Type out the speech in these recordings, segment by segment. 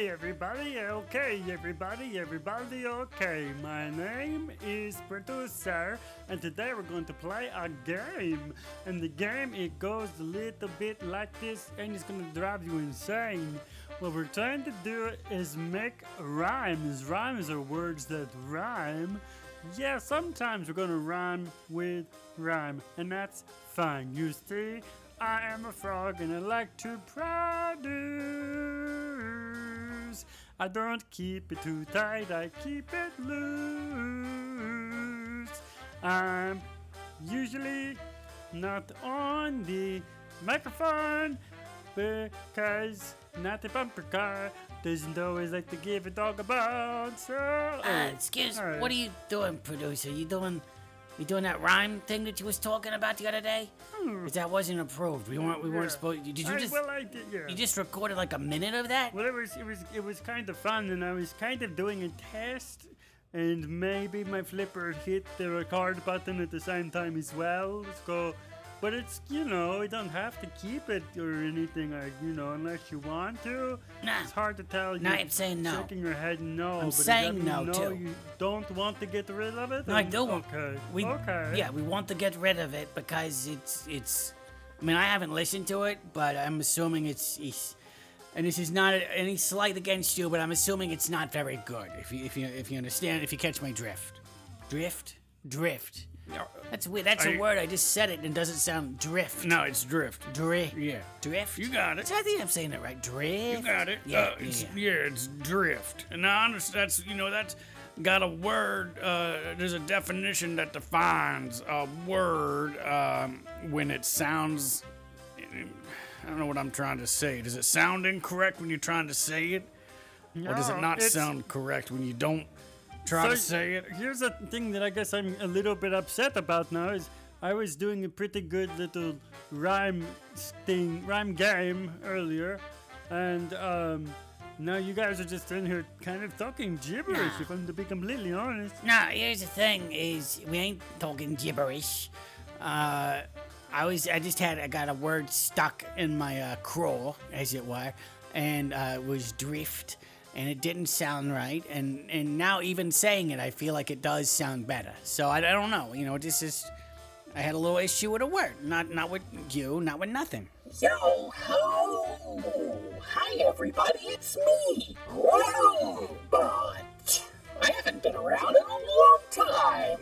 Okay, everybody, okay, everybody, everybody, okay. My name is Producer, and today we're going to play a game. And the game, it goes a little bit like this, and it's gonna drive you insane. What we're trying to do is make rhymes. Rhymes are words that rhyme. Yeah, sometimes we're gonna rhyme with rhyme, and that's fine. You see, I am a frog and I like to produce. I don't keep it too tight, I keep it loose. I'm usually not on the microphone because Natty Bumper Car doesn't always like to give a dog a bone. So, Uh, excuse, right. what are you doing, producer? You doing, you doing that rhyme thing that you was talking about the other day? 'Cause that wasn't approved. We weren't, we Yeah. weren't supposed. Did you I- just, well, I did, yeah. you just recorded like a minute of that? Well, it was it was it was kind of fun, and I was kind of doing a test, and maybe my flipper hit the record button at the same time as well. So, but it's you know you don't have to keep it or anything like you know unless you want to. Nah. It's hard to tell. No, I'm saying no. Shaking your head no. I'm but saying no, no, too. You don't want to get rid of it. No, I do. Okay. We, okay. Yeah, we want to get rid of it because it's it's. I mean, I haven't listened to it, but I'm assuming it's. it's and this is not any slight against you, but I'm assuming it's not very good. If you if you if you understand, if you catch my drift, drift, drift. That's weird. That's a I- word. I just said it and it doesn't sound drift. No, it's drift. Drift. Yeah. Drift. You got it. I think I'm saying it right. Drift. You got it. Yeah. Uh, it's, yeah. yeah, it's drift. And I understand that's you know that's got a word. Uh, there's a definition that defines a word um, when it sounds. I don't know what I'm trying to say. Does it sound incorrect when you're trying to say it, or does it No, not it's- sound correct when you don't try to say it? Here's the thing that I guess I'm a little bit upset about now is I was doing a pretty good little rhyme thing, rhyme game earlier, and um, now you guys are just in here kind of talking gibberish. Nah. If I'm to be completely honest. No, here's the thing: is we ain't talking gibberish. Uh, I was, I just had, I got a word stuck in my uh, craw, as it were, and uh, it was drift, and it didn't sound right. And and now even saying it, I feel like it does sound better. So I, I don't know. You know, this is. I had a little issue with a word, not not with you, not with nothing. Yo ho! Hi everybody, it's me, Robot. I haven't been around in a long time.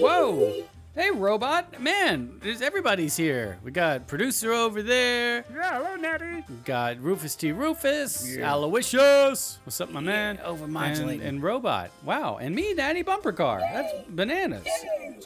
Whoa! Hey, robot! Man, there's everybody's here. We got producer over there. Yeah, hello, Natty. We got Rufus T. Rufus, Yeah. Aloysius. What's up, my man? overmodulating. And, and robot. Wow. And me, Natty Bumper Car. That's bananas.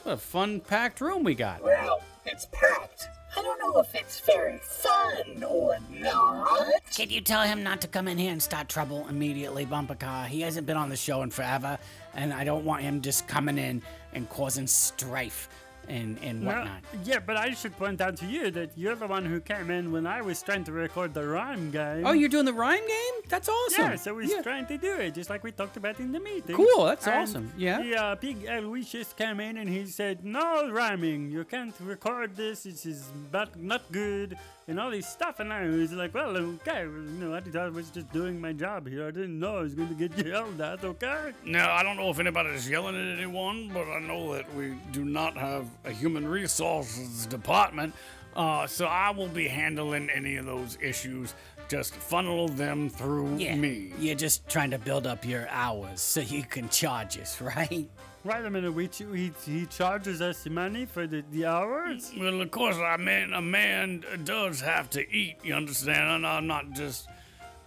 What a fun, packed room we got. Well, it's packed. I don't know if it's very fun or not. Can you tell him not to come in here and start trouble immediately, Bumper Car? He hasn't been on the show in forever, and I don't want him just coming in and causing strife and, and No, whatnot. yeah, but I should point out to you that you're the one who came in when I was trying to record the rhyme game. Oh, you're doing the rhyme game? That's awesome. Yeah, so he's trying to do it, just like we talked about in the meeting. Cool, that's And awesome. Yeah. The uh, big Aloysius came in and he said, No rhyming, you can't record this, this is not, not good, and all this stuff. And I was like, Well, okay, well, you know, I I was just doing my job here. I didn't know I was going to get yelled at, okay? Now, I don't know if anybody's yelling at anyone, but I know that we do not have a human resources department. Uh, so I will be handling any of those issues. Just funnel them through Yeah. me. You're just trying to build up your hours so you can charge us, right? Wait a minute, we ch- he, he charges us money for the, the hours? Well, of course, I mean, a man does have to eat. You understand? And I'm not just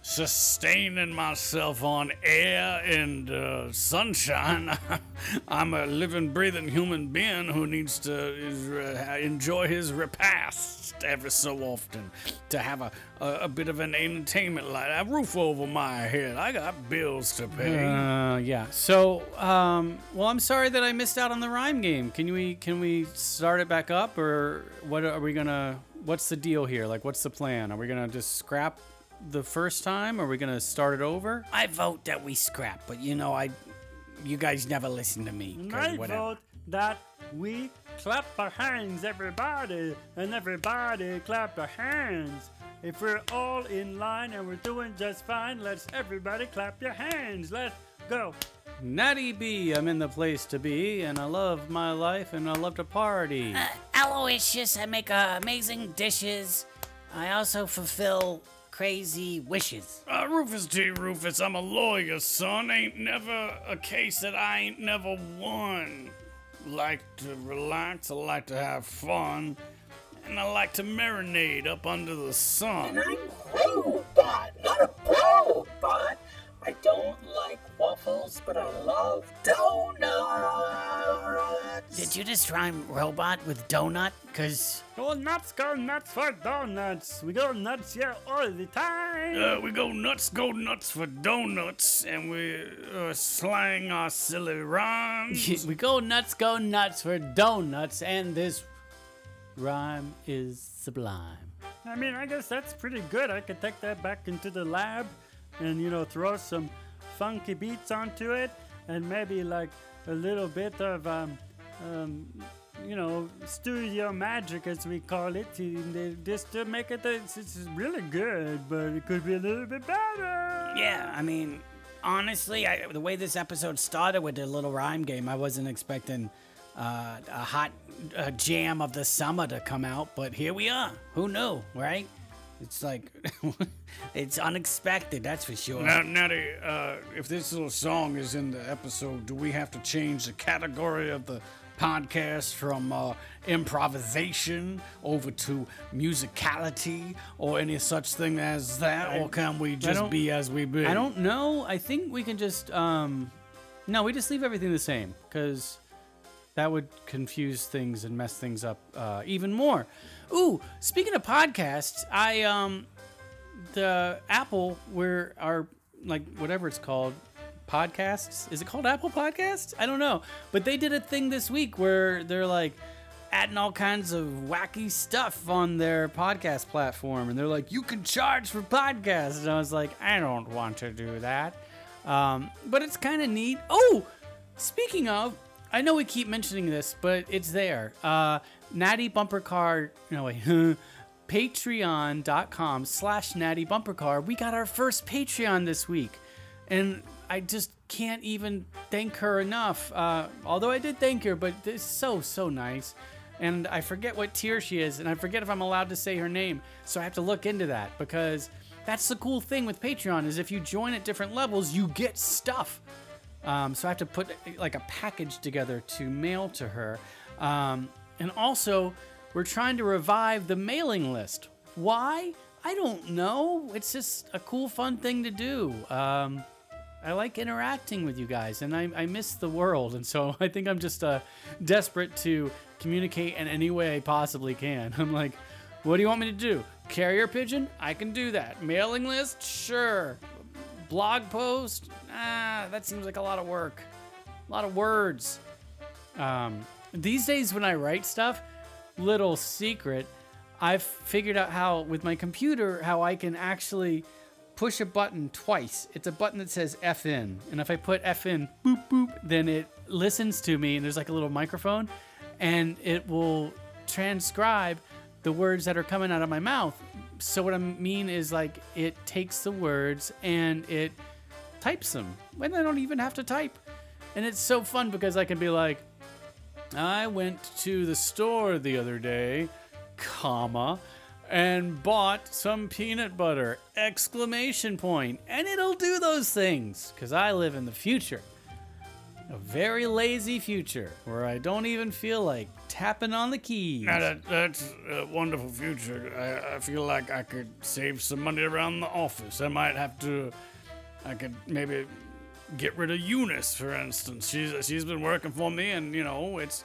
sustaining myself on air and uh, sunshine. I'm a living, breathing human being who needs to uh, enjoy his repast every so often to have a, a, a bit of an entertainment light, a roof over my head. I got bills to pay. Uh, yeah. So, um, well, I'm sorry that I missed out on the rhyme game. Can we can we start it back up, or what are we gonna? What's the deal here? Like, what's the plan? Are we gonna just scrap the first time? Are we gonna start it over? I vote that we scrap, but you know, I, you guys never listen to me. 'cause I whatever. vote that we clap our hands, everybody, and everybody clap our hands. If we're all in line and we're doing just fine, let's everybody clap your hands. Let's go. Natty B, I'm in the place to be, and I love my life, and I love to party. Uh, Aloysius, I make uh, amazing dishes. I also fulfill crazy wishes. Uh, Rufus T. Rufus, I'm a lawyer, son. Ain't never a case that I ain't never won. Like to relax, I like to have fun, and I like to marinate up under the sun. And I'm robot, not a robot. I don't like waffles, but I love donuts. Did you just rhyme robot with donut? Cause Go nuts, go nuts for donuts. We go nuts here all the time. Uh, we go nuts, go nuts for donuts, and we uh, slang our silly rhymes. we go nuts, go nuts for donuts, and this rhyme is sublime. I mean, I guess that's pretty good. I could take that back into the lab and, you know, throw some funky beats onto it and maybe like a little bit of, um, um, you know, studio magic, as we call it, just to make it, it's, it's really good, but it could be a little bit better. yeah, I mean, honestly, I, the way this episode started with the little rhyme game, I wasn't expecting uh, a hot uh, jam of the summer to come out, but here we are. Who knew, right? It's like it's unexpected, that's for sure. Now, Natty, uh, if this little song is in the episode, do we have to change the category of the podcast from uh, improvisation over to musicality or any such thing as that? or can we just be as we be? I don't know. I think we can just um no, we just leave everything the same cuz that would confuse things and mess things up uh, even more. Ooh, speaking of podcasts, I um the Apple where our like whatever it's called podcasts? Is it called Apple Podcasts? I don't know, but they did a thing this week where they're like adding all kinds of wacky stuff on their podcast platform. And they're like you can charge for podcasts. And i was like i don't want to do that. Um, but it's kind of neat. Oh speaking of i know we keep mentioning this but it's there. Uh, natty bumper car no wait patreon.com slash natty bumper car. We got our first patreon this week. And I just can't even thank her enough. Uh, although I did thank her, but is so so nice, and I forget what tier she is, and I forget if I'm allowed to say her name, so I have to look into that because that's the cool thing with Patreon is if you join at different levels, you get stuff. Um, so I have to put like a package together to mail to her, um, and also we're trying to revive the mailing list. Why? I don't know. It's just a cool, fun thing to do. Um, I like interacting with you guys, and I, I miss the world, and so I think I'm just uh, desperate to communicate in any way I possibly can. I'm like, what do you want me to do? Carrier pigeon? I can do that. Mailing list? Sure. Blog post? Ah, that seems like a lot of work. A lot of words. Um, these days, when I write stuff, little secret, I've figured out how with my computer how I can actually push a button twice. It's a button that says F in, and if I put F in, boop boop, then it listens to me, and there's like a little microphone, and it will transcribe the words that are coming out of my mouth. So what I mean is like it takes the words and it types them, and I don't even have to type, and it's so fun because I can be like, I went to the store the other day, comma, and bought some peanut butter! Exclamation point. And it'll do those things because I live in the future. A very lazy future where I don't even feel like tapping on the keys. Now that that's a wonderful future. I, I feel like I could save some money around the office. I might have to. I could maybe get rid of Eunice, for instance. She's she's been working for me, and you know it's.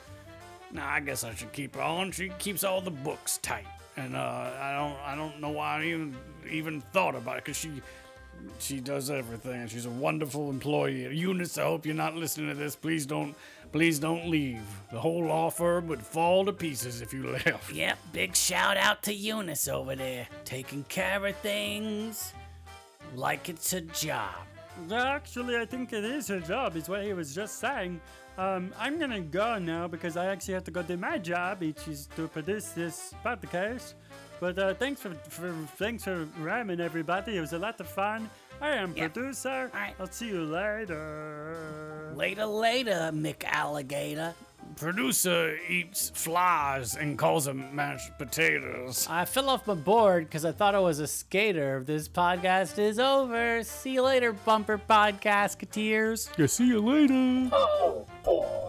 Nah, I guess I should keep her on. She keeps all the books tight, and uh, I don't I don't know why I even even thought about it because she she does everything, she's a wonderful employee. Eunice, I hope you're not listening to this. Please don't please don't leave. The whole firm would fall to pieces if you left. Yep, big shout out to Eunice over there, taking care of things like it's a job. Actually, I think it is her job, is what he was just saying. Um, I'm gonna go now because I actually have to go do my job, which is to produce this podcast. But uh, thanks for, for thanks for ramming everybody. It was a lot of fun. I am Yep. producer. All right. I'll see you later. Later, later, Mick Alligator. Producer eats flies and calls them mashed potatoes. I fell off my board because I thought I was a skater. This podcast is over. See you later, bumper podcastketeers. Yeah, see you later. Oh boy.